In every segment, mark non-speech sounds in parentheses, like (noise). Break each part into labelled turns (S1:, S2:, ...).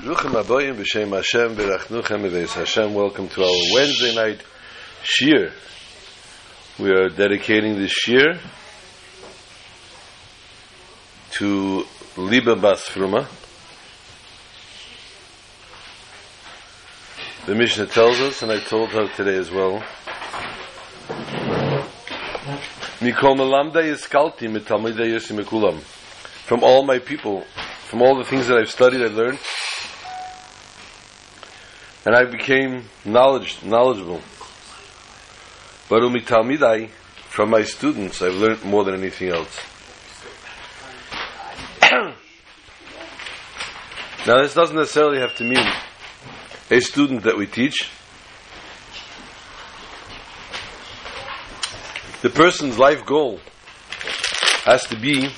S1: Aboyim b'Shem Hashem b'Rachnuchem Hashem. Welcome to our Wednesday night shir. We are dedicating this shir to Liba Bas Fruma. The Mishnah tells us, and I told her today as well, Mikol Yiskalti. From all my people, from all the things that I've studied, I've learned, and I became knowledge, knowledgeable. But from my students, I've learned more than anything else. (coughs) now, this doesn't necessarily have to mean a student that we teach. The person's life goal has to be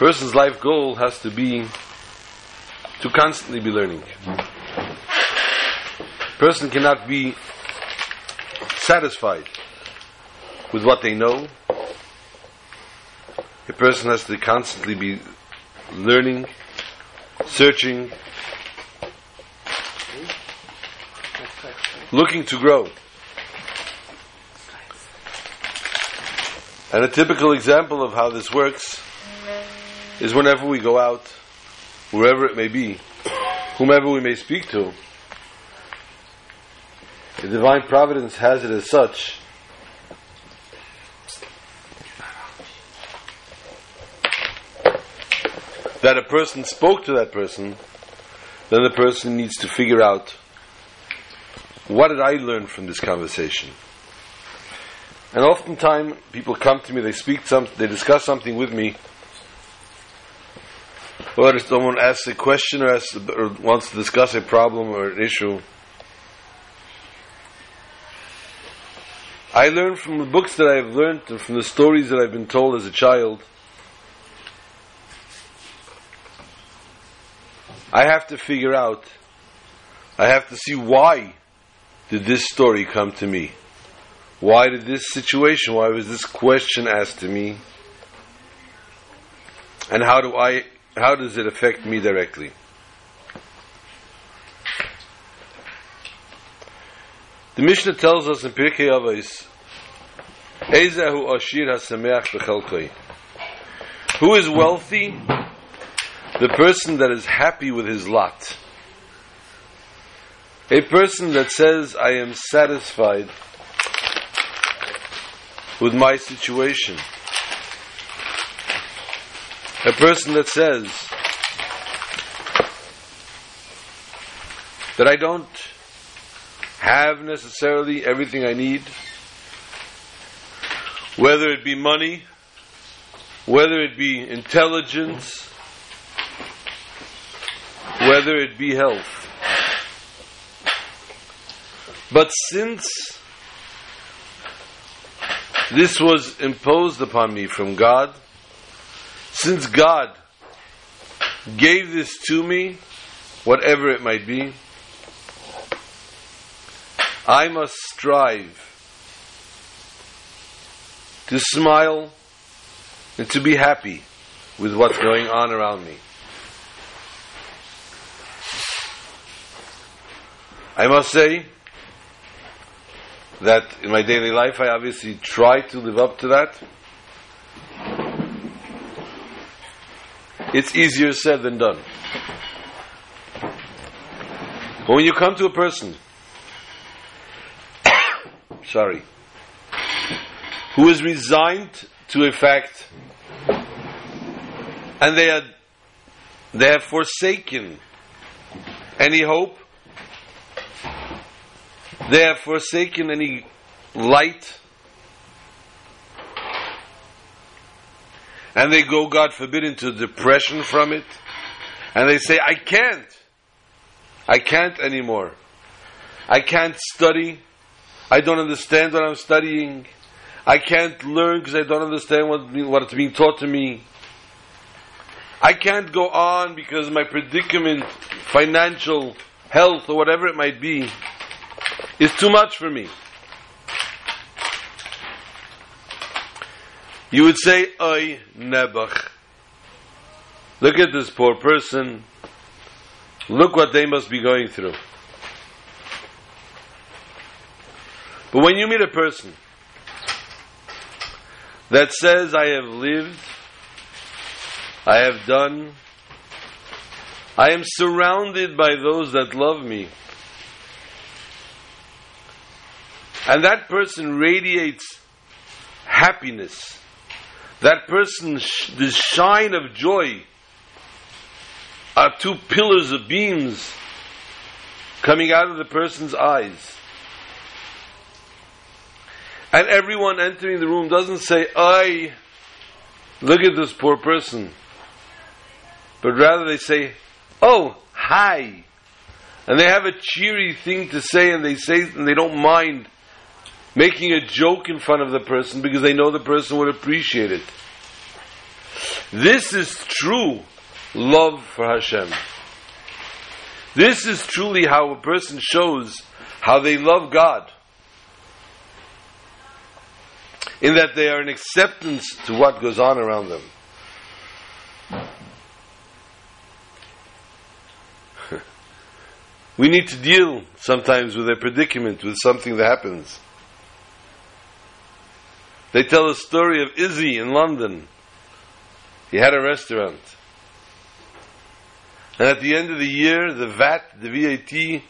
S1: person's life goal has to be to constantly be learning. Person cannot be satisfied with what they know. A person has to constantly be learning, searching, looking to grow. And a typical example of how this works is whenever we go out, wherever it may be, whomever we may speak to, the divine providence has it as such that a person spoke to that person, then the person needs to figure out what did I learn from this conversation. And oftentimes people come to me, they speak some, they discuss something with me, or if someone asks a question or, asks, or wants to discuss a problem or an issue, I learn from the books that I've learned and from the stories that I've been told as a child. I have to figure out, I have to see why did this story come to me? Why did this situation, why was this question asked to me? And how do I how does it affect me directly? The Mishnah tells us in Pirkei Avos, Ezehu Ashir HaSameach B'Chelkoi. Who is wealthy? The person that is happy with his lot. A person that says, I am satisfied with my situation. A person that says that I don't have necessarily everything I need, whether it be money, whether it be intelligence, whether it be health. But since this was imposed upon me from God, since God gave this to me, whatever it might be, I must strive to smile and to be happy with what's going on around me. I must say that in my daily life I obviously try to live up to that. It's easier said than done. But when you come to a person, (coughs) sorry, who is resigned to a fact, and they had they have forsaken any hope, they have forsaken any light and they go, God forbid, into depression from it, and they say, I can't. I can't anymore. I can't study. I don't understand what I'm studying. I can't learn because I don't understand what, what's being taught to me. I can't go on because my predicament, financial, health, or whatever it might be, is too much for me. You would say, Oy Nebuch. Look at this poor person. Look what they must be going through. But when you meet a person that says, I have lived, I have done, I am surrounded by those that love me, and that person radiates happiness, that person, the shine of joy, are two pillars of beams coming out of the person's eyes. And everyone entering the room doesn't say, I, look at this poor person. But rather they say, oh, hi. And they have a cheery thing to say and they say, and they don't mind making a joke in front of the person because they know the person would appreciate it. This is true love for Hashem. This is truly how a person shows how they love God. In that they are an acceptance to what goes on around them. (laughs) we need to deal sometimes with a predicament, with something that happens. They tell a story of Izzy in London. He had a restaurant. And at the end of the year, the VAT, the VAT,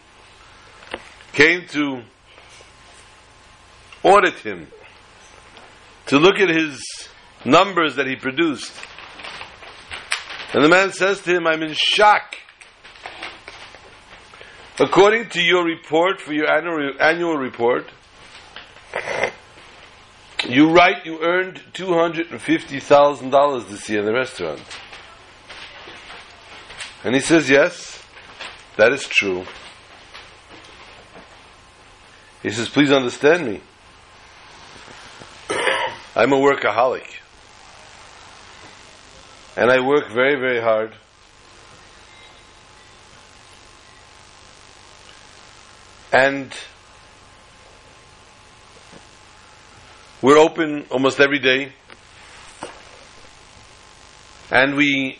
S1: came to audit him, to look at his numbers that he produced. And the man says to him, I'm in shock. According to your report, for your annual, annual report, you write you earned $250,000 this year in the restaurant. And he says, Yes, that is true. He says, Please understand me. (coughs) I'm a workaholic. And I work very, very hard. And we're open almost every day. And we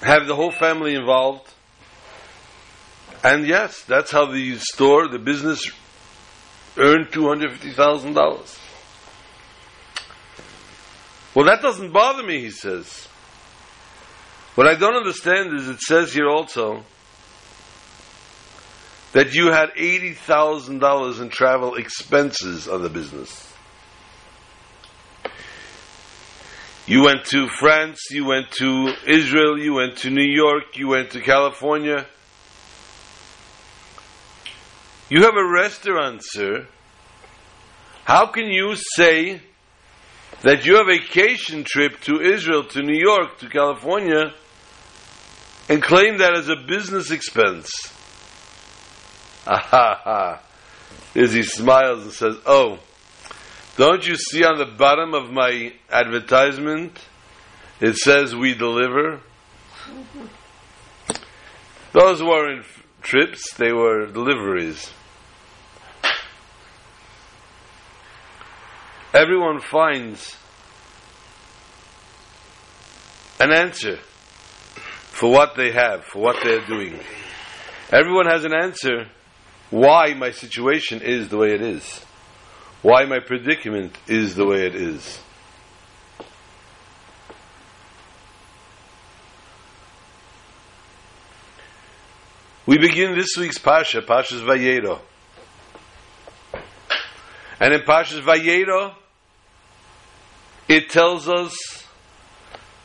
S1: have the whole family involved. And yes, that's how the store, the business, earned $250,000. Well, that doesn't bother me, he says. What I don't understand is it says here also that you had $80,000 in travel expenses on the business. You went to France, you went to Israel, you went to New York, you went to California. You have a restaurant, sir. How can you say that your vacation trip to Israel, to New York, to California, and claim that as a business expense? (laughs) Ah ha ha. Izzy smiles and says, Oh, don't you see on the bottom of my advertisement? It says we deliver. Those weren't trips, they were deliveries. Everyone finds an answer for what they have, for what they're doing. Everyone has an answer why my situation is the way it is why my predicament is the way it is. We begin this week's Parsha, Pasha's Vayero. And in Pasha's Vayero, it tells us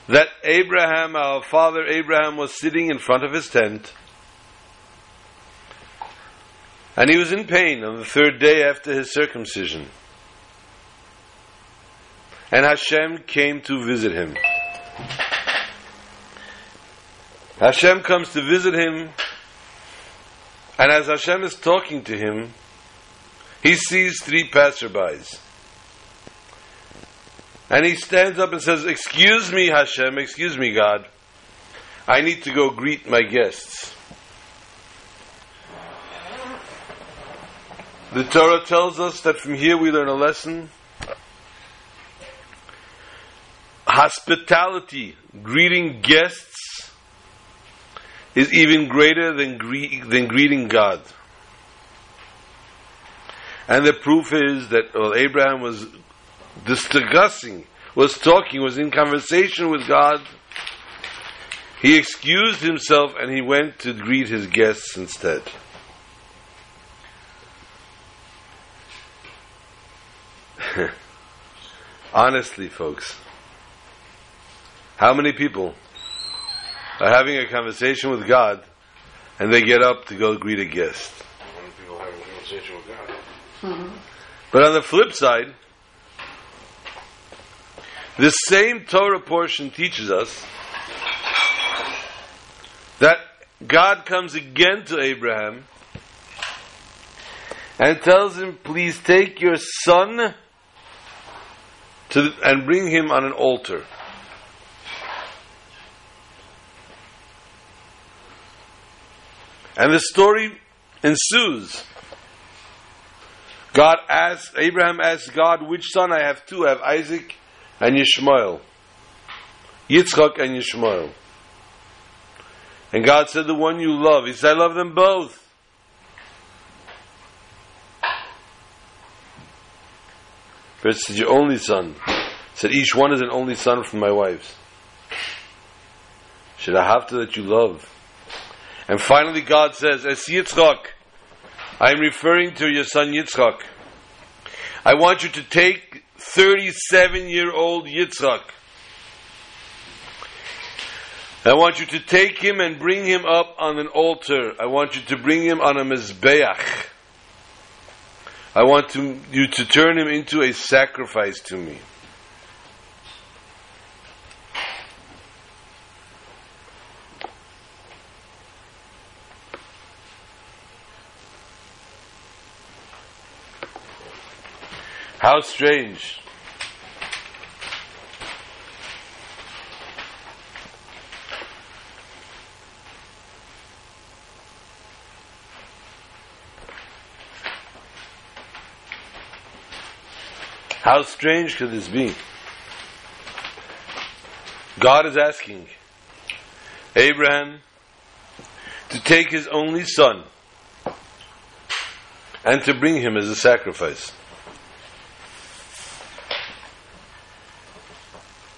S1: that Abraham, our father Abraham, was sitting in front of his tent and he was in pain on the third day after his circumcision. And Hashem came to visit him. Hashem comes to visit him, and as Hashem is talking to him, he sees three passerbys. And he stands up and says, Excuse me, Hashem, excuse me, God. I need to go greet my guests. The Torah tells us that from here we learn a lesson hospitality, greeting guests, is even greater than, gre- than greeting God. And the proof is that well, Abraham was discussing, was talking, was in conversation with God. He excused himself and he went to greet his guests instead. (laughs) Honestly, folks, how many people are having a conversation with God and they get up to go greet a guest?
S2: God?
S1: But on the flip side, the same Torah portion teaches us that God comes again to Abraham and tells him, Please take your son to, and bring him on an altar. And the story ensues. God asked, Abraham asked God, which son I have two? I have Isaac and Yishmael. Yitzchak and Yishmael. And God said, the one you love. He said, I love them both. But said, your only son. Said, each one is an only son from my wives. Should I have to that you love? And finally God says, as Yitzchak, I am referring to your son Yitzchak. I want you to take 37 year old Yitzchak. I want you to take him and bring him up on an altar. I want you to bring him on a mizbeach. I want to, you to turn him into a sacrifice to me. How strange. How strange could this be? God is asking Abraham to take his only son and to bring him as a sacrifice.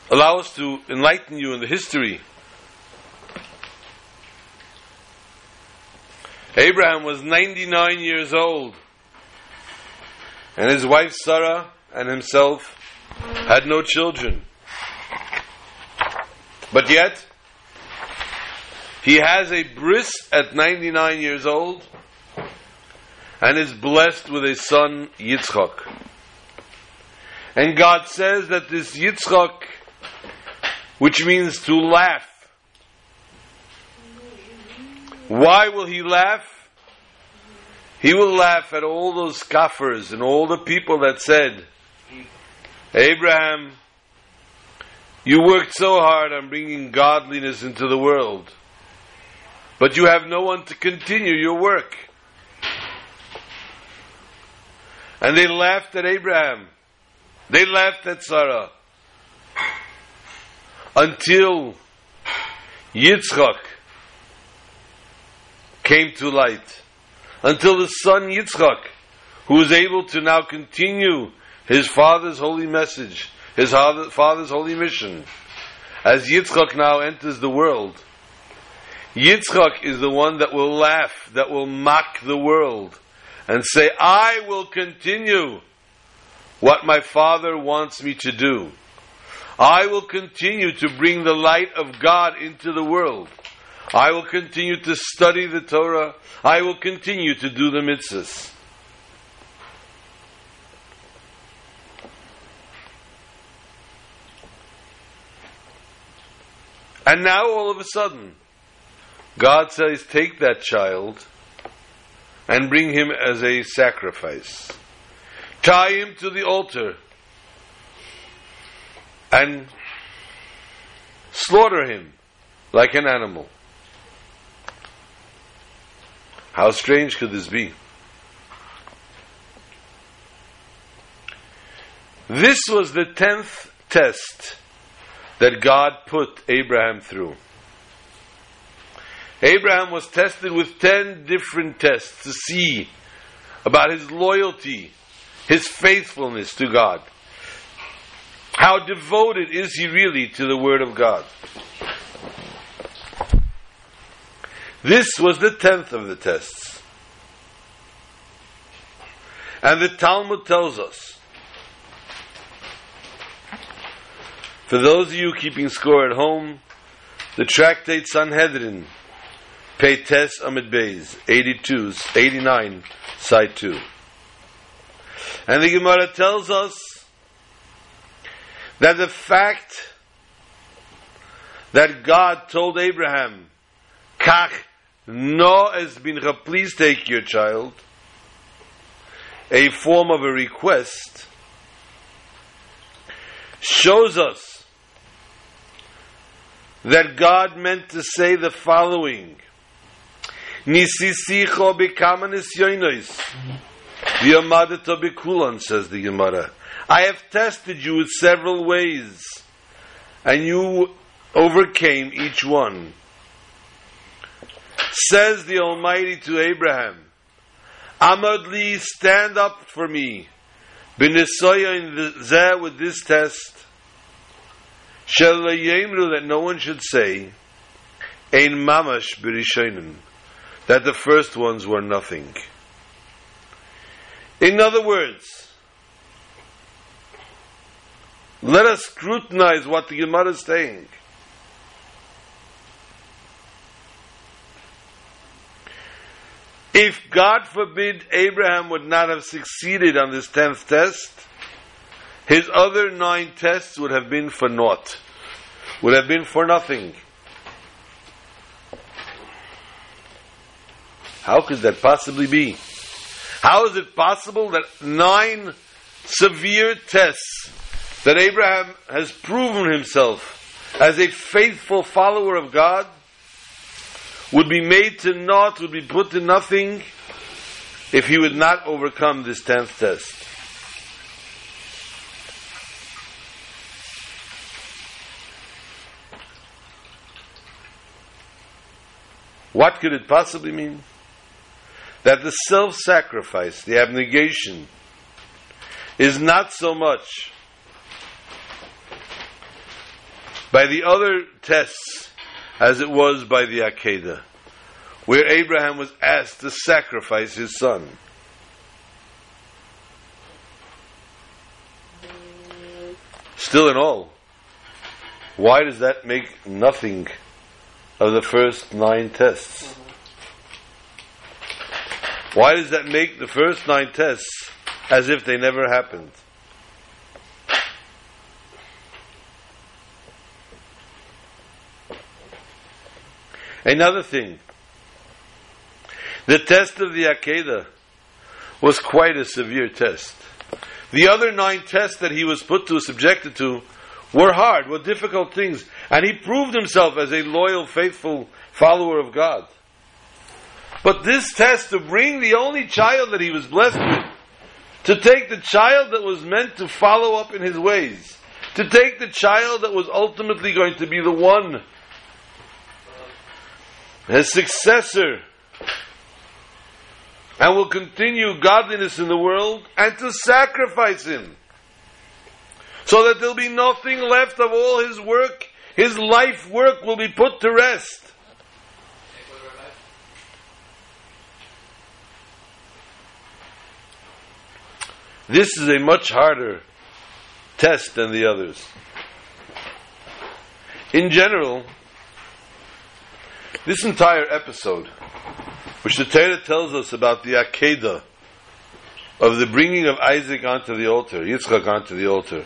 S1: Allow us to enlighten you in the history. Abraham was 99 years old, and his wife Sarah and himself had no children. But yet, he has a bris at 99 years old and is blessed with a son, Yitzchak. And God says that this Yitzchak, which means to laugh, why will he laugh? He will laugh at all those scoffers and all the people that said, Abraham, you worked so hard on bringing godliness into the world, but you have no one to continue your work. And they laughed at Abraham. They laughed at Sarah. Until Yitzchak came to light. Until the son Yitzchak, who was able to now continue his father's holy message, his father's holy mission. As Yitzchak now enters the world, Yitzchak is the one that will laugh, that will mock the world, and say, I will continue what my father wants me to do. I will continue to bring the light of God into the world. I will continue to study the Torah. I will continue to do the mitzvahs. And now all of a sudden, God says, take that child and bring him as a sacrifice. Tie him to the altar and slaughter him like an animal. How strange could this be? This was the tenth test that God put Abraham through. Abraham was tested with ten different tests to see about his loyalty, his faithfulness to God. How devoted is he really to the Word of God? This was the tenth of the tests. And the Talmud tells us, for those of you keeping score at home, the tractate Sanhedrin, Peites Amud Beis, 82, 89, side 2. And the Gemara tells us that the fact that God told Abraham, Kach no es bincha, please take your child, a form of a request, shows us that God meant to say the following. Nisisicho bekama nisyoinois. V'yamadato bekulan, says the Gemara. I have tested you with several ways, and you overcame each one. Says the Almighty to Abraham, Amadli, stand up for me. Benisoya in the with this test. That no one should say, Ein mamash birishonim, that the first ones were nothing. In other words, let us scrutinize what the Gemara is saying. If God forbid Abraham would not have succeeded on this tenth test, his other nine tests would have been for naught, would have been for nothing. How could that possibly be? How is it possible that nine severe tests that Abraham has proven himself as a faithful follower of God would be made to naught, would be put to nothing if he would not overcome this tenth test. What could it possibly mean? That the self sacrifice, the abnegation, is not so much by the other tests as it was by the Akedah, where Abraham was asked to sacrifice his son. Still in all, why does that make nothing of the first nine tests? Mm-hmm. Why does that make the first nine tests as if they never happened? Another thing, the test of the Akedah was quite a severe test. The other nine tests that he was put to, subjected to, were hard, were difficult things, and he proved himself as a loyal, faithful follower of God. But this test to bring the only child that he was blessed with, to take the child that was meant to follow up in his ways, to take the child that was ultimately going to be the one his successor, and will continue godliness in the world, and to sacrifice him, so that there'll be nothing left of all his work, his life work will be put to rest. This is a much harder test than the others. In general, this entire episode, which the Torah tells us about the Akedah of the bringing of Isaac onto the altar, Yitzchak onto the altar.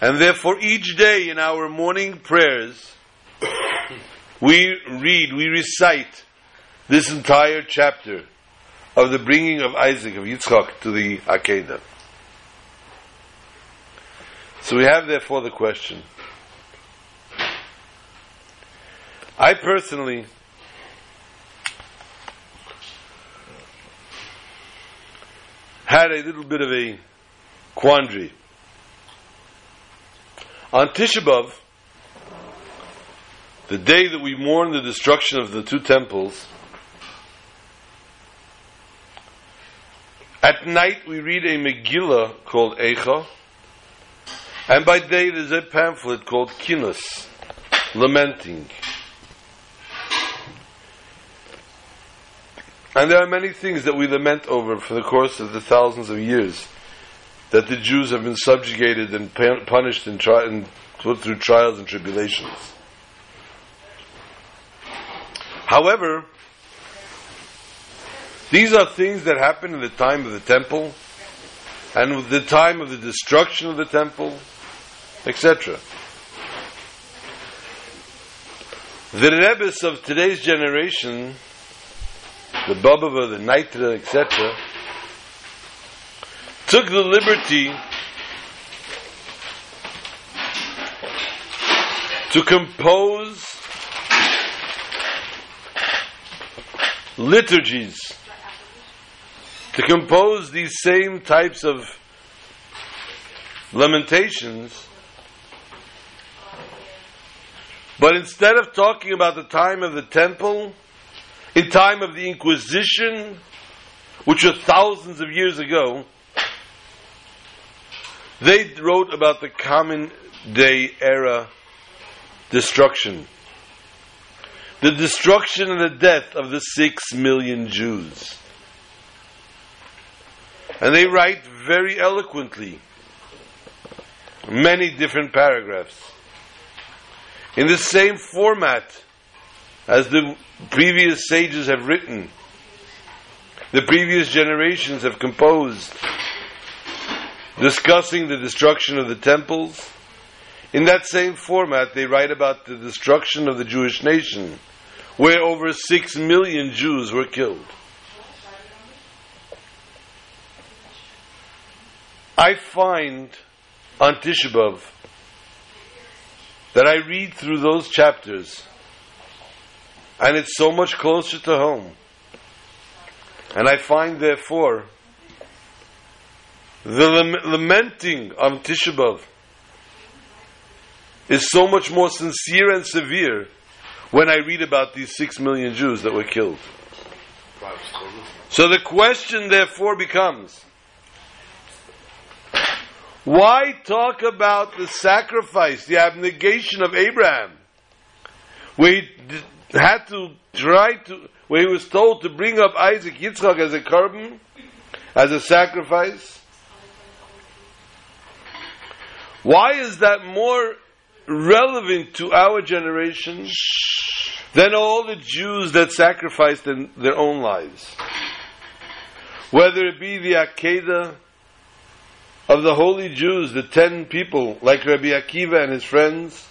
S1: And therefore, each day in our morning prayers, we read, we recite this entire chapter of the bringing of Isaac, of Yitzchak, to the Akedah. So we have therefore the question. I personally had a little bit of a quandary. On Tisha B'Av, the day that we mourn the destruction of the two temples, at night we read a Megillah called Eicha, and by day there's a pamphlet called Kinos, lamenting. And there are many things that we lament over for the course of the thousands of years that the Jews have been subjugated and punished and, tri- and put through trials and tribulations. However, these are things that happened in the time of the temple and the time of the destruction of the temple, etc. The Rebbes of today's generation the Bobover, the Nitra, etc., took the liberty to compose liturgies, to compose these same types of lamentations. But instead of talking about the time of the temple, in time of the Inquisition, which was thousands of years ago, they wrote about the common day era destruction. The destruction and the death of the six million Jews. And they write very eloquently, many different paragraphs. In the same format as the previous sages have written, the previous generations have composed, discussing the destruction of the temples. In that same format, they write about the destruction of the Jewish nation, where over six million Jews were killed. I find on Tisha B'Av that I read through those chapters and it's so much closer to home. And I find, therefore, the lamenting of Tisha B'Av is so much more sincere and severe when I read about these six million Jews that were killed. So the question, therefore, becomes why talk about the sacrifice, the abnegation of Abraham, where he had to try to, where he was told to bring up Isaac Yitzchak as a korban, as a sacrifice. Why is that more relevant to our generation than all the Jews that sacrificed in their own lives? Whether it be the Akedah of the holy Jews, the ten people, like Rabbi Akiva and his friends,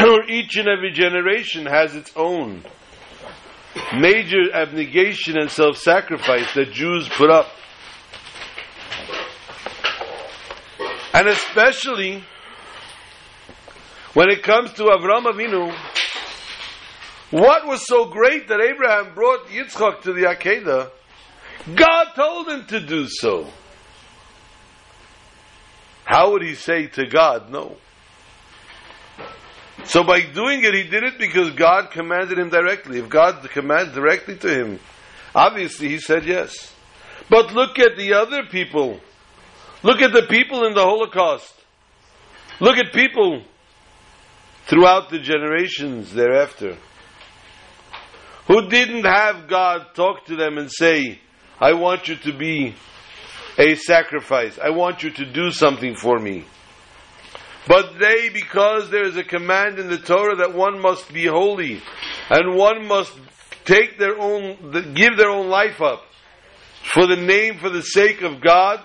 S1: or each and every generation has its own major abnegation and self-sacrifice that Jews put up. And especially when it comes to Avram Avinu, what was so great that Abraham brought Yitzchak to the Akedah? God told him to do so. How would he say to God, no? So by doing it, he did it because God commanded him directly. If God commanded directly to him, obviously he said yes. But look at the other people. Look at the people in the Holocaust. Look at people throughout the generations thereafter who didn't have God talk to them and say, I want you to be a sacrifice. I want you to do something for me. But they, because there is a command in the Torah that one must be holy, and one must take their own, give their own life up for the name, for the sake of God,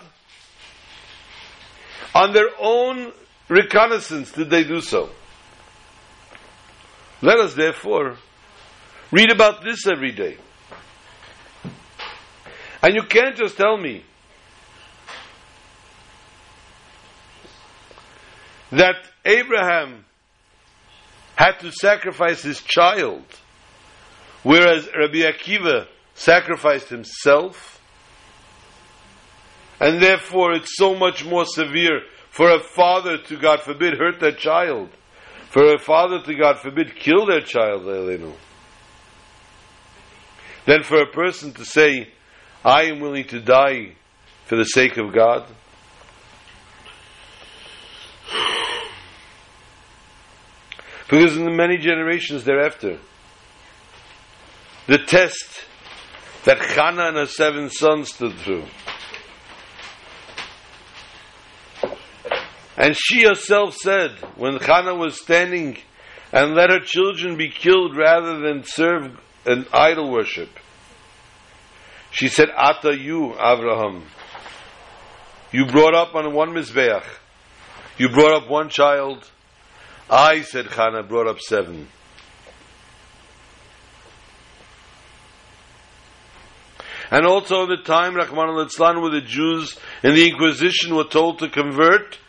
S1: On their own reconnaissance did they do so. Let us therefore read about this every day. And you can't just tell me that Abraham had to sacrifice his child, whereas Rabbi Akiva sacrificed himself, and therefore it's so much more severe for a father to, God forbid, hurt their child, for a father to, God forbid, kill their child, Then for a person to say, I am willing to die for the sake of God. Because in the many generations thereafter, the test that Chana and her seven sons stood through, and she herself said, when Chana was standing and let her children be killed rather than serve an idol worship, she said, Ata you, Abraham, you brought up on one Mizbeach, you brought up one child, I, said Chana, brought up seven. And also at the time, Rahman al-Islam, where the Jews in the Inquisition were told to convert,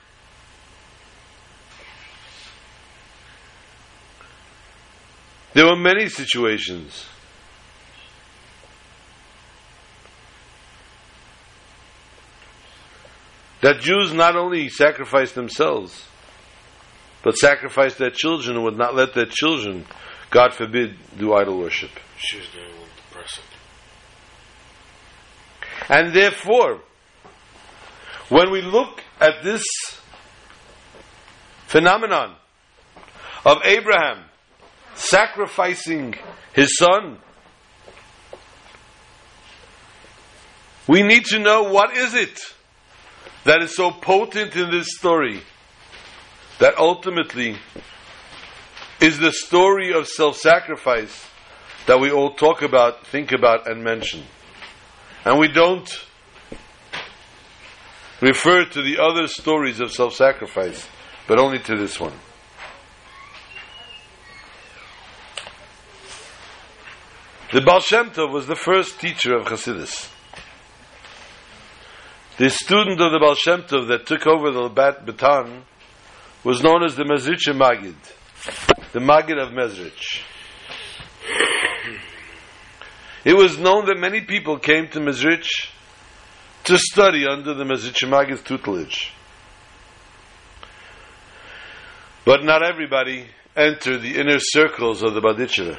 S1: there were many situations. That Jews not only sacrificed themselves, but sacrificed their children and would not let their children, God forbid, do idol worship.
S2: She was doing a little depressing.
S1: And therefore, when we look at this phenomenon of Abraham sacrificing his son, we need to know what is it that is so potent in this story that ultimately is the story of self-sacrifice that we all talk about, think about, and mention. And we don't refer to the other stories of self-sacrifice, but only to this one. The Baal Shem Tov was the first teacher of Hasidus. The student of the Baal Shem Tov that took over the baton was known as the Mezritch Magid, the Magid of Mezrich. It was known that many people came to Mezrich to study under the Mezritch Magid's tutelage. But not everybody entered the inner circles of the Badichera.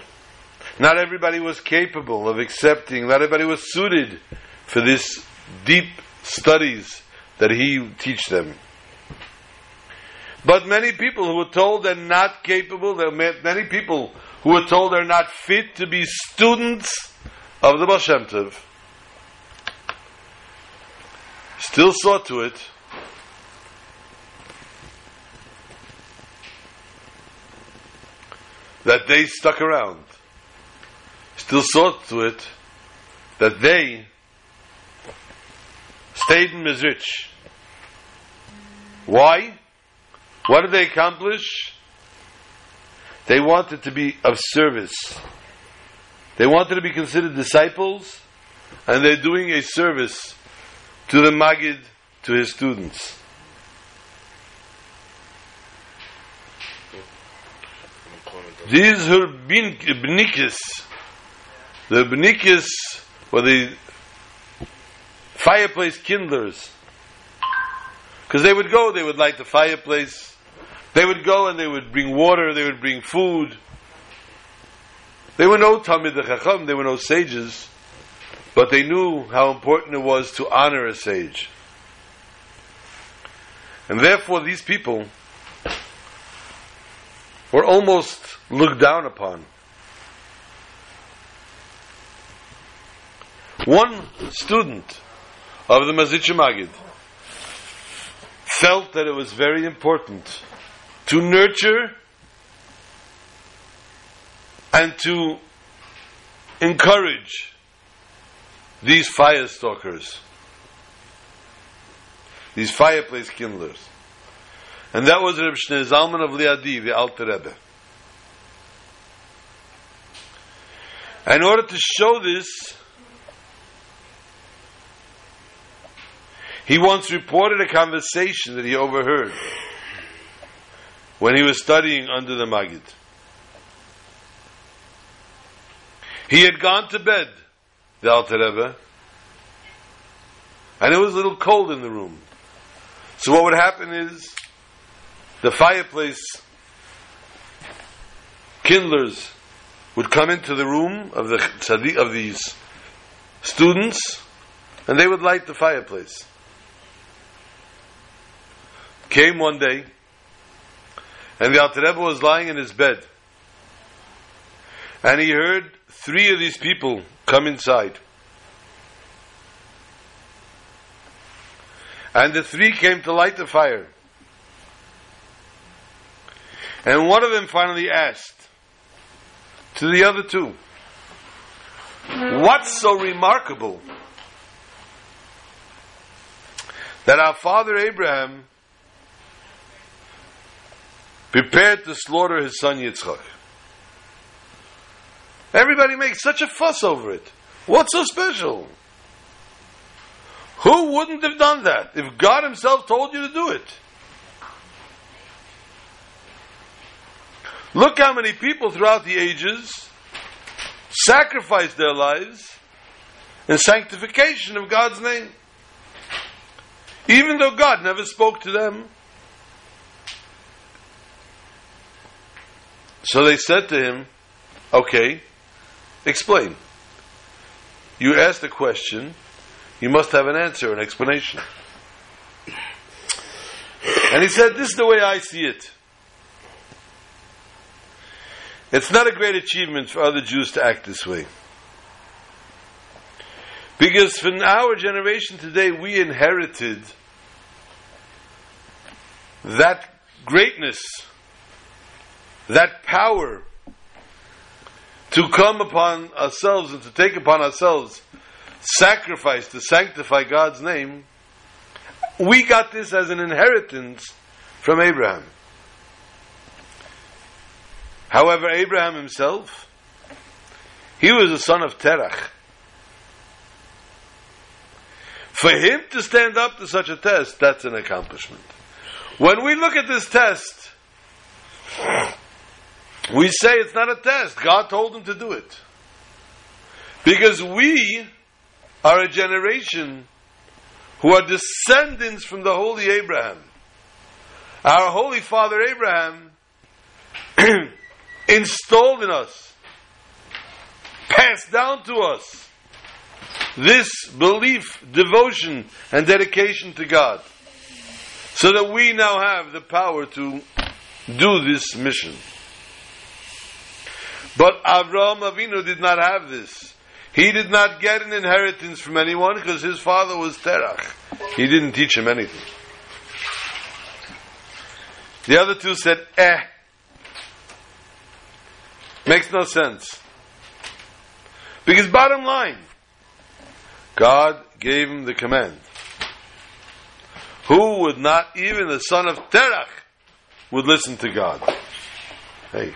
S1: Not everybody was capable of accepting, not everybody was suited for this deep studies that he teach them. But many people who were told they're not capable, there are many people who were told they're not fit to be students of the Baal Tov, still saw to it that they stuck around, still saw to it that they stayed in Mezrich. Why? What did they accomplish? They wanted to be of service. They wanted to be considered disciples, and they're doing a service to the Magid, to his students. These are bnikis. The bnikis were the fireplace kindlers. Because they would go, they would light the fireplace, they would go and they would bring water, they would bring food. They were no Talmid Chacham, they were no sages, but they knew how important it was to honor a sage. And therefore, these people were almost looked down upon. One student of the Mezritch Magid felt that it was very important to nurture and to encourage these fire stalkers, these fireplace kindlers. And that was Reb Shneur Zalman of Liadi, the Alter Rebbe. In order to show this, he once reported a conversation that he overheard when he was studying under the Magid. He had gone to bed, the Alter Rebbe, and it was a little cold in the room. So what would happen is the fireplace kindlers would come into the room of the of these students, and they would light the fireplace. Came one day, and the Alter Rebbe was lying in his bed, and he heard three of these people come inside. And the three came to light the fire. And one of them finally asked to the other two, What's so remarkable that our father Abraham prepared to slaughter his son Yitzchak? Everybody makes such a fuss over it. What's so special? Who wouldn't have done that if God Himself told you to do it? Look how many people throughout the ages sacrificed their lives in sanctification of God's name. Even though God never spoke to them. So they said to him, Okay, explain. You asked a question, you must have an answer, an explanation. And he said, This is the way I see it. It's not a great achievement for other Jews to act this way. Because from our generation today, we inherited that greatness, that power to come upon ourselves and to take upon ourselves sacrifice to sanctify God's name. We got this as an inheritance from Abraham. However, Abraham himself, he was a son of Terach. For him to stand up to such a test, that's an accomplishment. When we look at this test, we say it's not a test. God told him to do it. Because we are a generation who are descendants from the holy Abraham. Our holy father Abraham (clears throat) installed in us, passed down to us, this belief, devotion, and dedication to God, so that we now have the power to do this mission. But Avraham Avinu did not have this. He did not get an inheritance from anyone because his father was Terach. He didn't teach him anything. The other two said, eh. Makes no sense. Because bottom line, God gave him the command. Who would not, even the son of Terach, would listen to God? Hey.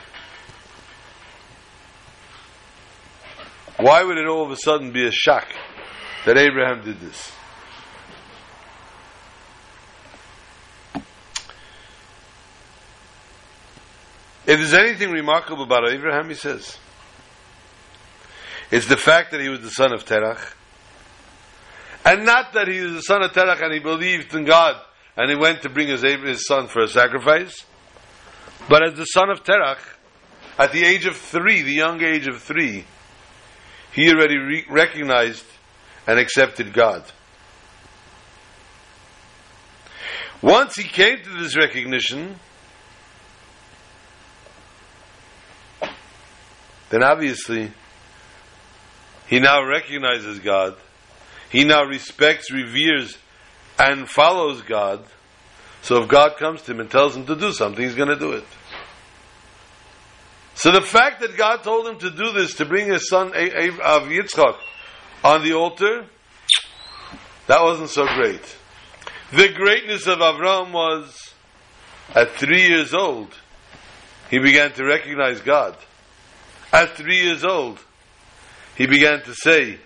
S1: Why would it all of a sudden be a shock that Abraham did this? If there's anything remarkable about Abraham, he says, it's the fact that he was the son of Terach. And not that he was the son of Terach and he believed in God and he went to bring his, his son for a sacrifice. But as the son of Terach, at the age of three, the young age of three, he already re- recognized and accepted God. Once he came to this recognition, then obviously he now recognizes God. He now respects, reveres, and follows God. So if God comes to him and tells him to do something, he's going to do it. So the fact that God told him to do this, to bring his son of Yitzchak on the altar, that wasn't so great. The greatness of Avram was At three years old, he began to recognize God. At three years old, he began to say,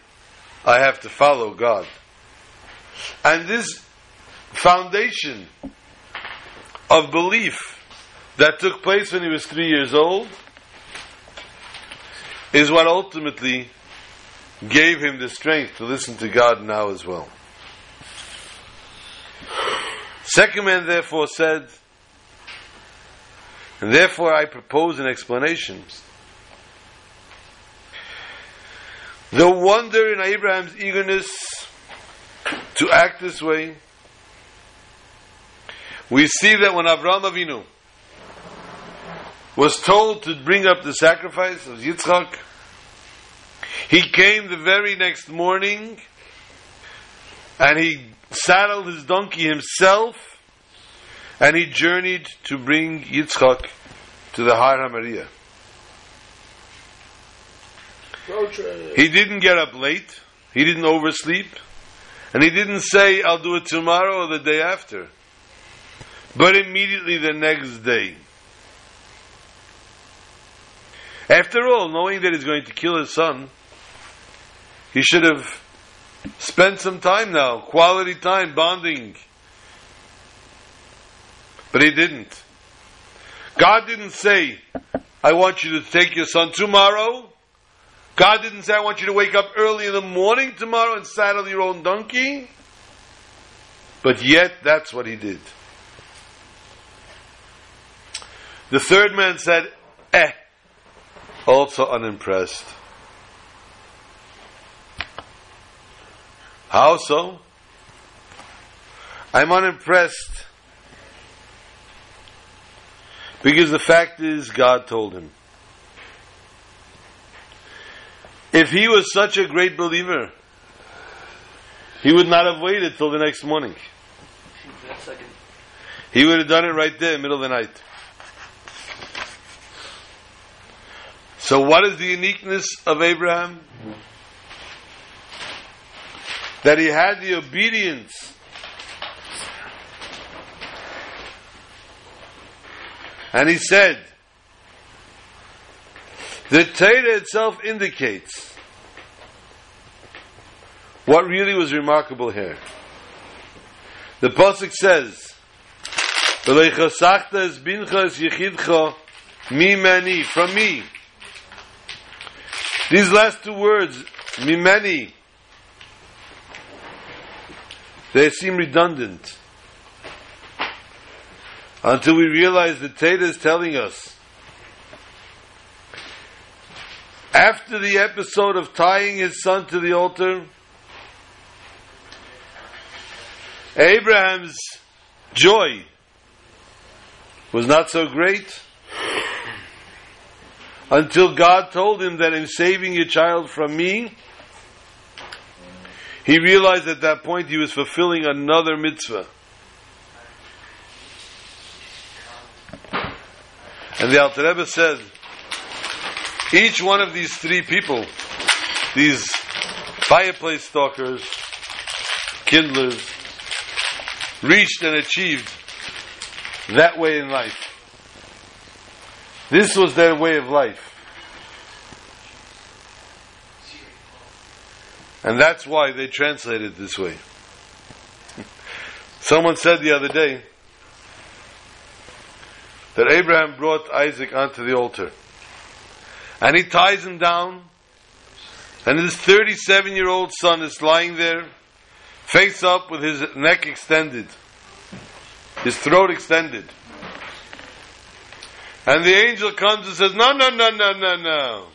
S1: I have to follow God. And this foundation of belief that took place when he was three years old is what ultimately gave him the strength to listen to God now as well. Second man therefore said, and therefore I propose an explanation. The wonder in Abraham's eagerness to act this way, we see that when Avram Avinu was told to bring up the sacrifice of Yitzchak, he came the very next morning and he saddled his donkey himself and he journeyed to bring Yitzchak to the Har HaMoriah. He didn't get up late. He didn't oversleep. And he didn't say, I'll do it tomorrow or the day after. But immediately the next day. After all, knowing that he's going to kill his son, he should have spent some time now, quality time, bonding. But he didn't. God didn't say, I want you to take your son tomorrow. God didn't say, I want you to wake up early in the morning tomorrow and saddle your own donkey. But yet, that's what he did. The third man said, eh, also unimpressed. How so? I'm unimpressed because the fact is God told him. If he was such a great believer, he would not have waited till the next morning. He would have done it right there middle of the night. So what is the uniqueness of Abraham? That he had the obedience and he said, the Torah itself indicates what really was remarkable here. The Pasuk says, from me. These last two words, mimeni, they seem redundant. Until we realize the Torah is telling us after the episode of tying his son to the altar, Abraham's joy was not so great until God told him that in saving your child from me, he realized at that point he was fulfilling another mitzvah. And the Alter Rebbe said, each one of these three people, these fireplace stalkers, kindlers, reached and achieved that way in life. This was their way of life. And that's why they translated this way. (laughs) Someone said the other day that Abraham brought Isaac onto the altar. And he ties him down, and his 37 year old son is lying there, face up with his neck extended, his throat extended. And the angel comes and says, No, no, no, no, no, no.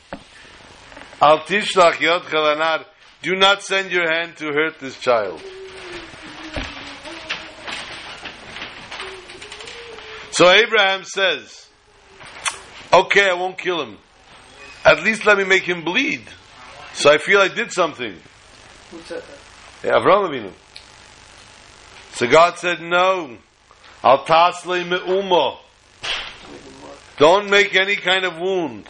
S1: Al tishlach yod chalanar. Do not send your hand to hurt this child. So Abraham says, Okay, I won't kill him. At least let me make him bleed. So I feel I did something.
S3: Who said that?
S1: Yeah, Avraham Avinu. So God said, No. Al tasle me'uma. Don't make any kind of wound.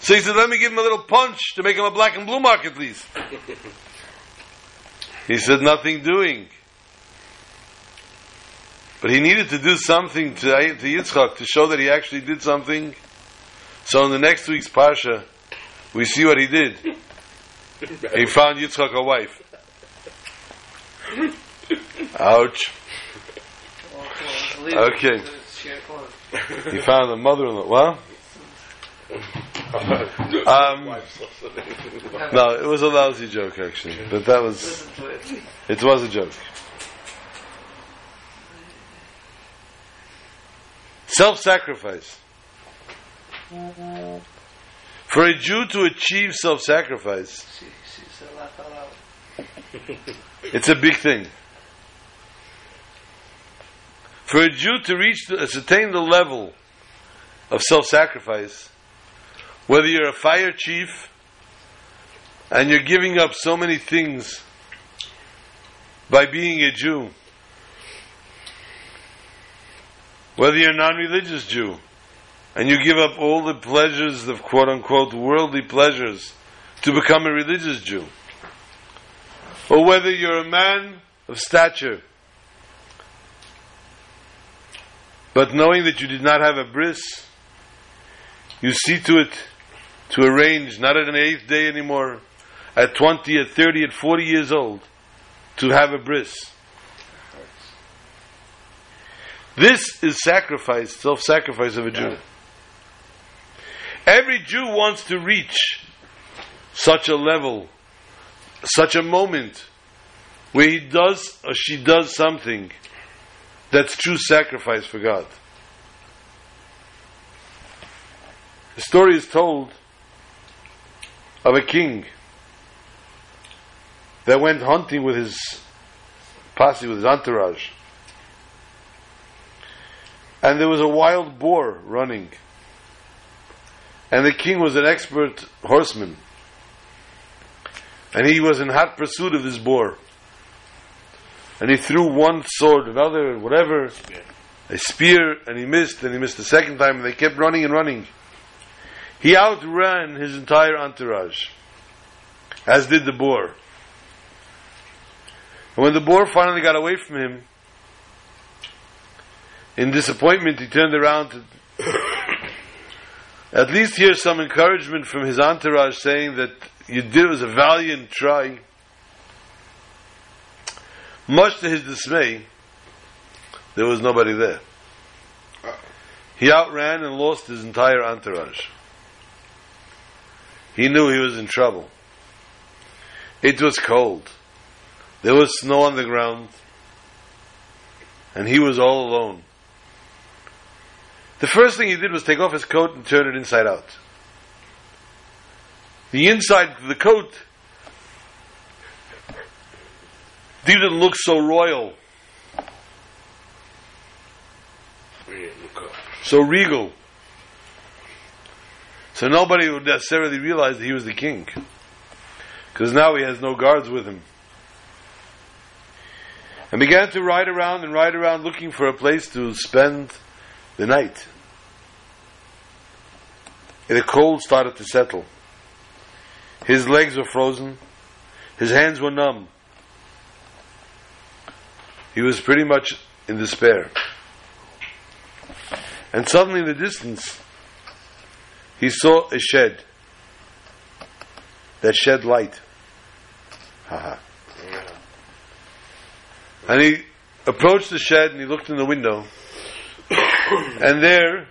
S1: So he said, let me give him a little punch to make him a black and blue mark at least. (laughs) He said, nothing doing. But he needed to do something to, to Yitzchak to show that he actually did something. So in the next week's Parsha, we see what he did. He found Yitzchak a wife. (laughs) Ouch. Okay. He found a mother-in-law. Well, um, no, it was a lousy joke actually, but that was it was a joke. Self-sacrifice. For a Jew to achieve self-sacrifice, it's a big thing. For a Jew to reach, to attain the level of self-sacrifice, whether you're a fire chief and you're giving up so many things by being a Jew, whether you're a non-religious Jew and you give up all the pleasures of quote unquote worldly pleasures to become a religious Jew, or whether you're a man of stature but knowing that you did not have a bris, you see to it to arrange, not at an eighth day anymore, at 20, at 30, at 40 years old, to have a bris. This is sacrifice, self sacrifice of a Jew. Every Jew wants to reach such a level, such a moment where he does or she does something that's true sacrifice for God. The story is told of a king that went hunting with his posse, with his entourage. And there was a wild boar running. And the king was an expert horseman. And he was in hot pursuit of this boar. And he threw one sword, another, and whatever, a spear, and he missed, and he missed the second time, and they kept running and running. He outran his entire entourage, as did the boar. And when the boar finally got away from him, in disappointment, he turned around to (coughs) at least hear some encouragement from his entourage saying that you did was a valiant try. Much to his dismay, there was nobody there. He outran and lost his entire entourage. He knew he was in trouble. It was cold. There was snow on the ground. And he was all alone. The first thing he did was take off his coat and turn it inside out. The inside of the coat didn't look so royal, so regal. So nobody would necessarily realize that he was the king. Because now he has no guards with him. And began to ride around and ride around looking for a place to spend the night. And the cold started to settle. His legs were frozen. His hands were numb. He was pretty much in despair. And suddenly in the distance, he saw a shed that shed light. Haha. And he approached the shed and he looked in the window. (coughs) and there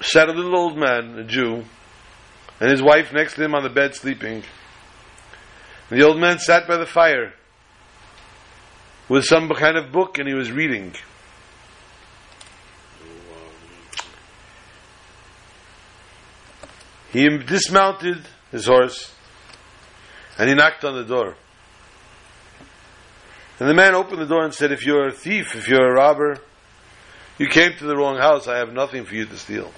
S1: sat a little old man, a Jew, and his wife next to him on the bed sleeping. And the old man sat by the fire with some kind of book and he was reading. He dismounted his horse and he knocked on the door. And the man opened the door and said, If you're a thief, if you're a robber, you came to the wrong house. I have nothing for you to steal.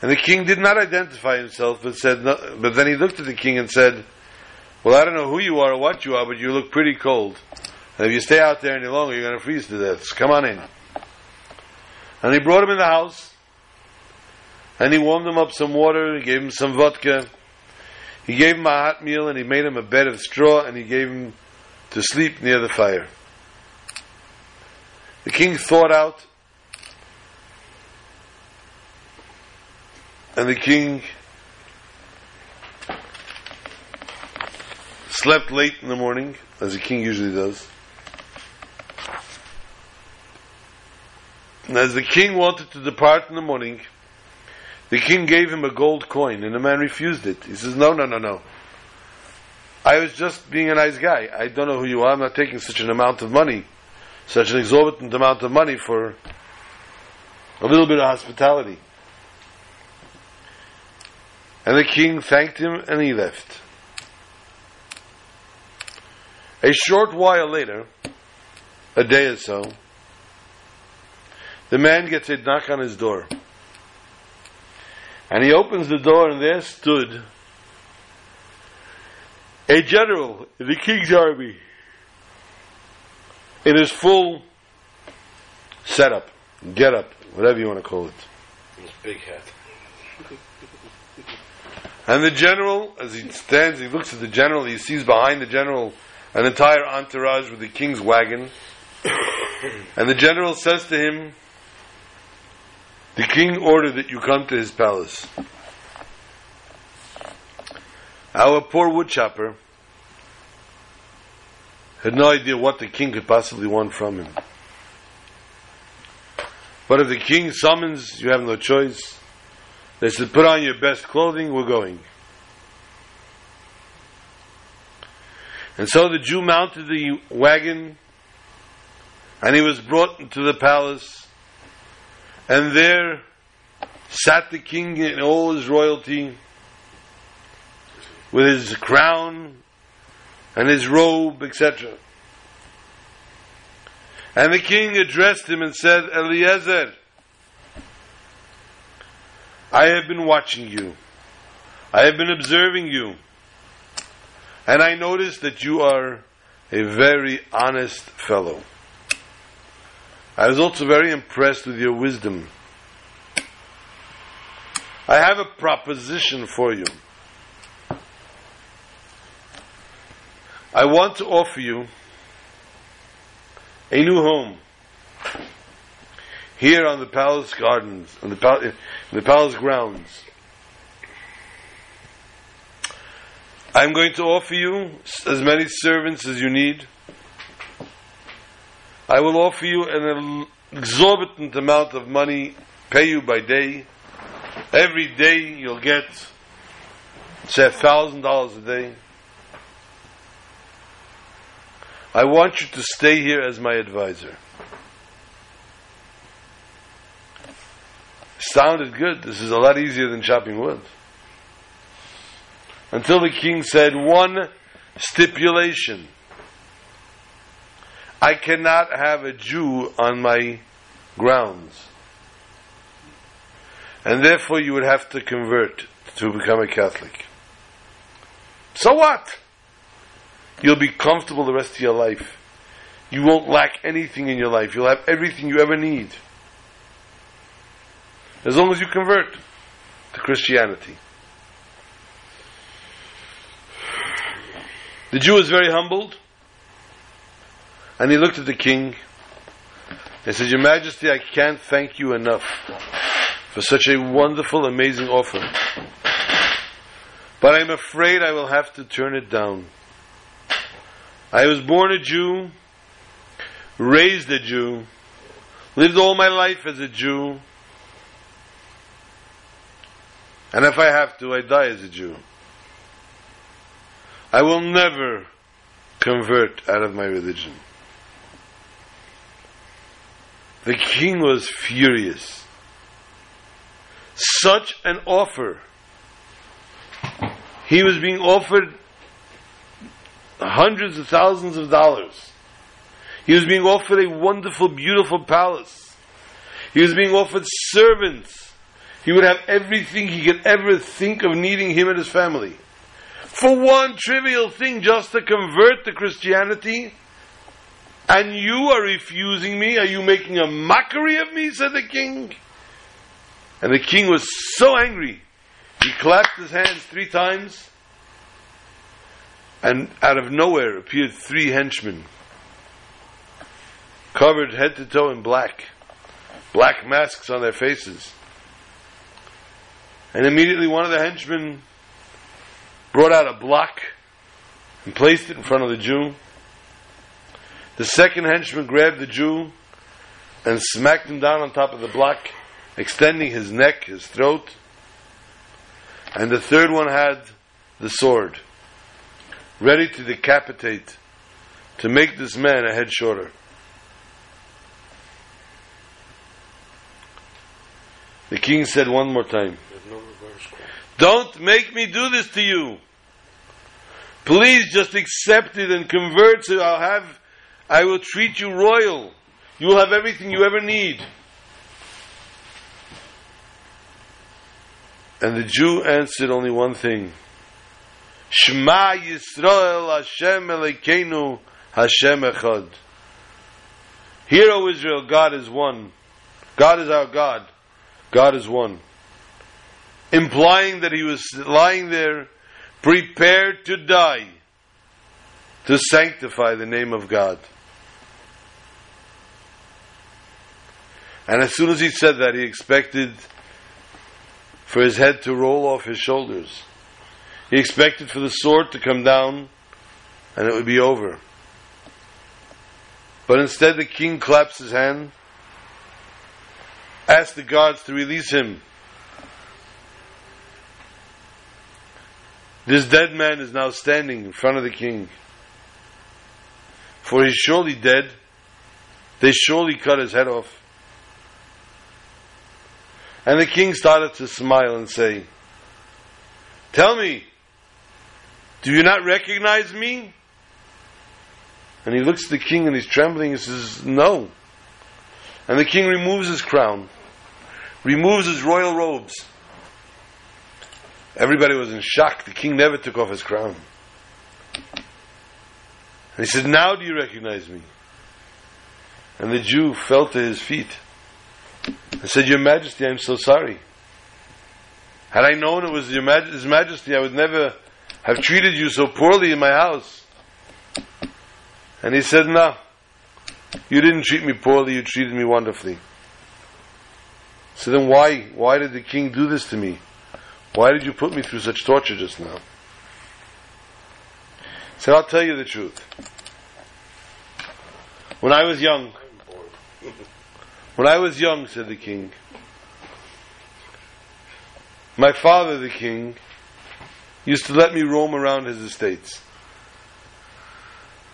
S1: And the king did not identify himself, but said, but then he looked at the king and said, well, I don't know who you are or what you are, but you look pretty cold. And if you stay out there any longer, you're going to freeze to death. So come on in. And he brought him in the house, and he warmed him up some water, he gave him some vodka, he gave him a hot meal, and he made him a bed of straw, and he gave him to sleep near the fire. The king thought out, and the king slept late in the morning, as a king usually does. And as the king wanted to depart in the morning, the king gave him a gold coin, and the man refused it. He says, No, no, no, no. I was just being a nice guy. I don't know who you are. I'm not taking such an amount of money, such an exorbitant amount of money for a little bit of hospitality. And the king thanked him and he left. A short while later, a day or so, the man gets a knock on his door. And he opens the door, and there stood a general in the king's army in his full setup, get up, whatever you want to call it.
S2: His big hat.
S1: And the general, as he stands, he looks at the general, he sees behind the general an entire entourage with the king's wagon. (coughs) and the general says to him, The king ordered that you come to his palace. Our poor woodchopper had no idea what the king could possibly want from him. But if the king summons, you have no choice. They said, Put on your best clothing, we're going. And so the Jew mounted the wagon and he was brought into the palace. And there sat the king in all his royalty with his crown and his robe, etc. And the king addressed him and said, Eliezer, I have been watching you. I have been observing you. And I noticed that you are a very honest fellow. I was also very impressed with your wisdom. I have a proposition for you. I want to offer you a new home here on the palace gardens, on the, pal- the palace grounds. I'm going to offer you as many servants as you need. I will offer you an exorbitant amount of money, pay you by day. Every day you'll get, say, thousand dollars a day. I want you to stay here as my advisor. Sounded good. This is a lot easier than chopping wood. Until the king said, one stipulation. I cannot have a Jew on my grounds. And therefore you would have to convert to become a Catholic. So what? You'll be comfortable the rest of your life. You won't lack anything in your life. You'll have everything you ever need. As long as you convert to Christianity. The Jew was very humbled. And he looked at the king and said, Your Majesty, I can't thank you enough for such a wonderful, amazing offer. But I'm afraid I will have to turn it down. I was born a Jew, raised a Jew, lived all my life as a Jew, and if I have to, I die as a Jew. I will never convert out of my religion. The king was furious. Such an offer. He was being offered hundreds of thousands of dollars. He was being offered a wonderful, beautiful palace. He was being offered servants. He would have everything he could ever think of needing him and his family. For one trivial thing, just to convert to Christianity, and you are refusing me? Are you making a mockery of me? said the king. And the king was so angry, he clapped his hands three times And out of nowhere appeared three henchmen, covered head to toe in black, black masks on their faces. And immediately one of the henchmen brought out a block and placed it in front of the Jew. The second henchman grabbed the Jew and smacked him down on top of the block, extending his neck, his throat. And the third one had the sword, ready to decapitate, to make this man a head shorter. The king said one more time,
S2: There's no reverse course.
S1: Don't make me do this to you. Please just accept it and convert so I'll have, I will treat you royal. You will have everything you ever need. And the Jew answered only one thing. Shema Yisrael Hashem Elokeinu Hashem Echad. Hear, O Israel, God is one. God is our God. God is one. Implying that he was lying there, prepared to die, to sanctify the name of God. And as soon as he said that, he expected for his head to roll off his shoulders. He expected for the sword to come down and it would be over. But instead, the king claps his hand, asks the guards to release him. This dead man is now standing in front of the king. For he's surely dead. They surely cut his head off. And the king started to smile and say, Tell me, do you not recognize me? And he looks at the king and he's trembling and says, No. And the king removes his crown, removes his royal robes. Everybody was in shock. The king never took off his crown. And he said, Now do you recognize me? And the Jew fell to his feet and said, Your Majesty, I'm so sorry. Had I known it was Maj- His Majesty, I would never have treated you so poorly in my house. And he said, No, you didn't treat me poorly, you treated me wonderfully. So then why, why did the king do this to me? Why did you put me through such torture just now? Said, I'll tell you the truth. When I was young, when I was young, said the king, my father, the king, used to let me roam around his estates.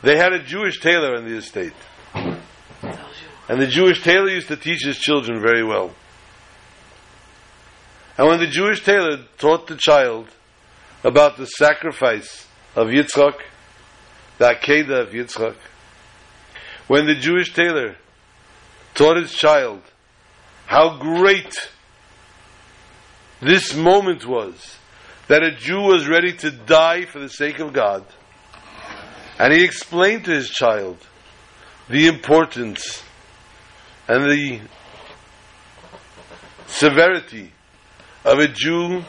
S1: They had a Jewish tailor in the estate. And the Jewish tailor used to teach his children very well. And when the Jewish tailor taught the child about the sacrifice of Yitzchak, the Akedah of Yitzchak, when the Jewish tailor taught his child how great this moment was that a Jew was ready to die for the sake of God, and he explained to his child the importance and the severity of a Jew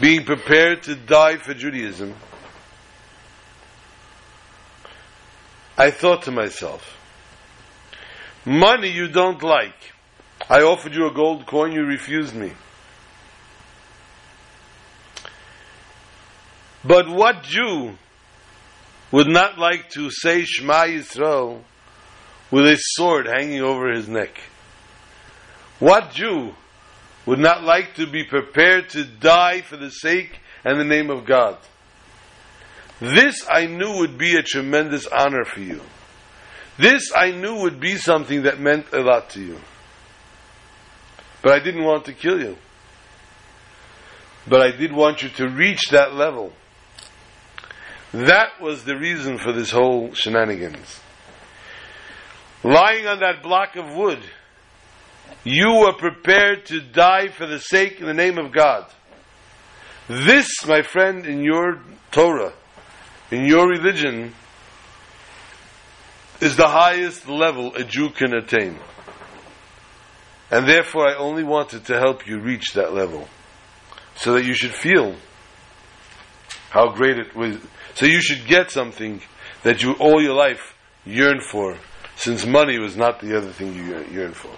S1: being prepared to die for Judaism, I thought to myself, money you don't like. I offered you a gold coin, you refused me. But what Jew would not like to say Shema Yisrael with a sword hanging over his neck? What Jew would not like to be prepared to die for the sake and the name of God? This I knew would be a tremendous honor for you. This I knew would be something that meant a lot to you. But I didn't want to kill you. But I did want you to reach that level. That was the reason for this whole shenanigans. Lying on that block of wood, you were prepared to die for the sake in the name of God. This, my friend, in your Torah, in your religion, is the highest level a Jew can attain. And therefore, I only wanted to help you reach that level. So that you should feel how great it was, So you should get something that you all your life yearned for, since money was not the other thing you yearn- yearn for.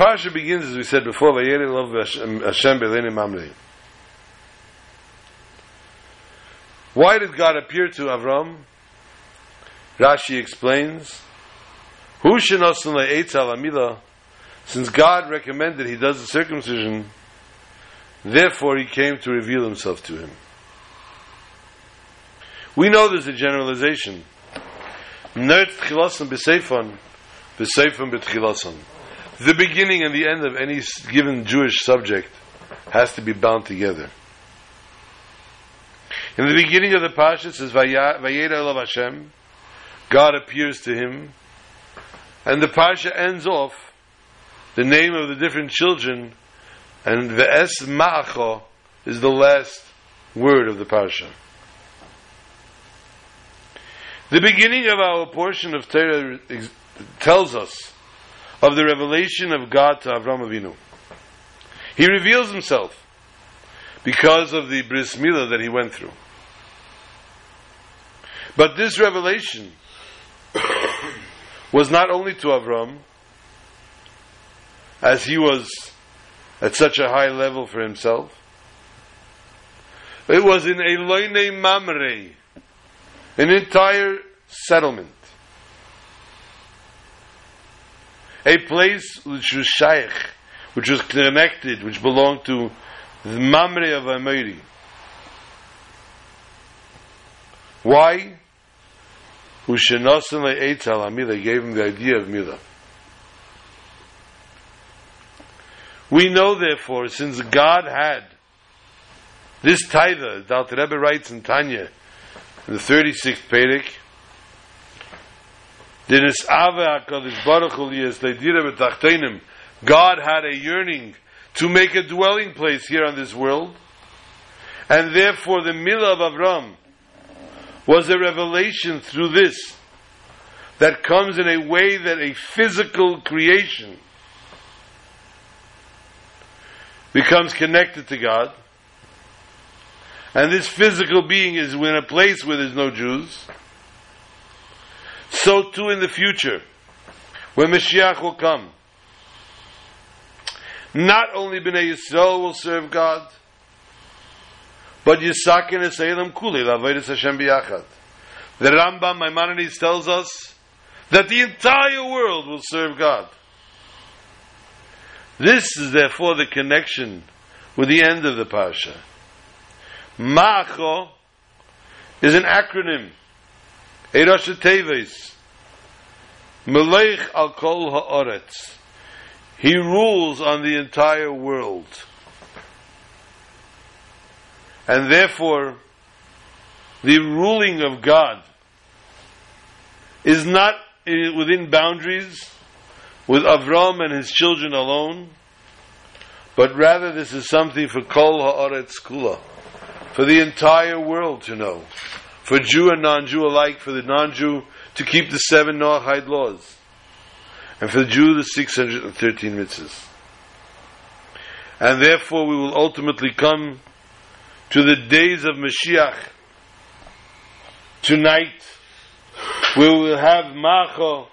S1: Parsha begins, as we said before, "Vayere love Hashem Hashem b'leini. Why did God appear to Avram? Rashi explains, "Hu le'etz al amila." Since God recommended he does the circumcision, therefore he came to reveal himself to him. We know there's a generalization. B'seifon, b'seifon. The beginning and the end of any given Jewish subject has to be bound together. In the beginning of the Parsha it says, "Vaya- Vayera elav Hashem, God appears to him, and the Parsha ends off the name of the different children, and Ve'es Ma'acho is the last word of the Parsha. The beginning of our portion of Torah tells us of the revelation of God to Avram Avinu. He reveals himself because of the bris milah that he went through. But this revelation was not only to Avram, as he was at such a high level for himself. It was in Eloine Mamre, an entire settlement. A place which was shaykh, which was connected, which belonged to the Mamre of Amiri. Why? Ushenosan le'etz al They gave him the idea of milah. We know, therefore, since God had this tithe, the Alter Rebbe writes in Tanya, in the 36th Perek, Ava HaKadosh Baruch Hu God had a yearning to make a dwelling place here on this world, and therefore the Milah of Avram was a revelation through this that comes in a way that a physical creation becomes connected to God. And this physical being is in a place where there's no Jews. So too in the future, when Mashiach will come, not only Bnei Yisrael will serve God, but Yisakin and Selim Kuli, Lavoidus Hashem B'Yachad. The Rambam Maimonides tells us that the entire world will serve God. This is therefore the connection with the end of the Parsha. Ma'acho is an acronym. Erosh Teves. Melech al kol ha'oretz. He rules on the entire world. And therefore, the ruling of God is not within boundaries with Avram and his children alone, but rather this is something for Kol Ha'aretz Kula, for the entire world to know, for Jew and non-Jew alike, for the non-Jew to keep the seven Noahide laws, and for the Jew the 613 mitzvahs. And therefore we will ultimately come to the days of Mashiach tonight, where we will have Macho,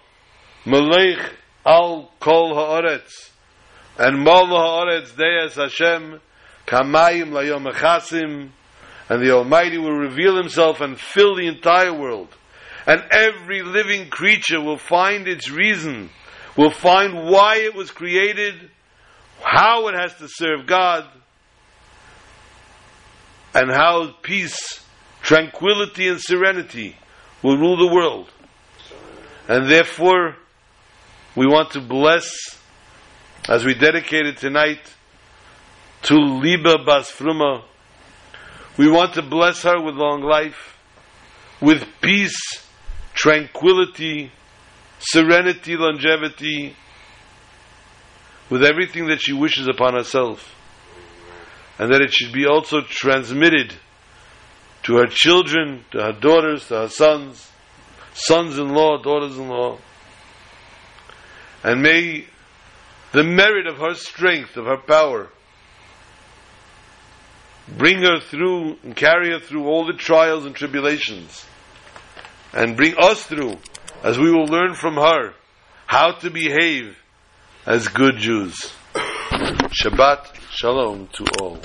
S1: Melech, Al Kol Haaretz, and Mol Haaretz Deas Hashem, Kamayim Layom Echasim, and the Almighty will reveal Himself and fill the entire world. And every living creature will find its reason, will find why it was created, how it has to serve God, and how peace, tranquility, and serenity will rule the world. And therefore, we want to bless, as we dedicated tonight, to Liba Bas Fruma. We want to bless her with long life, with peace, tranquility, serenity, longevity, with everything that she wishes upon herself. And that it should be also transmitted to her children, to her daughters, to her sons, sons in law, daughters in law, And may the merit of her strength, of her power, bring her through and carry her through all the trials and tribulations. And bring us through, as we will learn from her, how to behave as good Jews. (coughs) Shabbat Shalom to all.